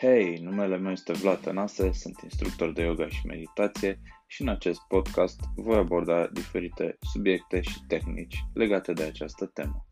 Hei, numele meu este Vlad Tănase, sunt instructor de yoga și meditație și în acest podcast voi aborda diferite subiecte și tehnici legate de această temă.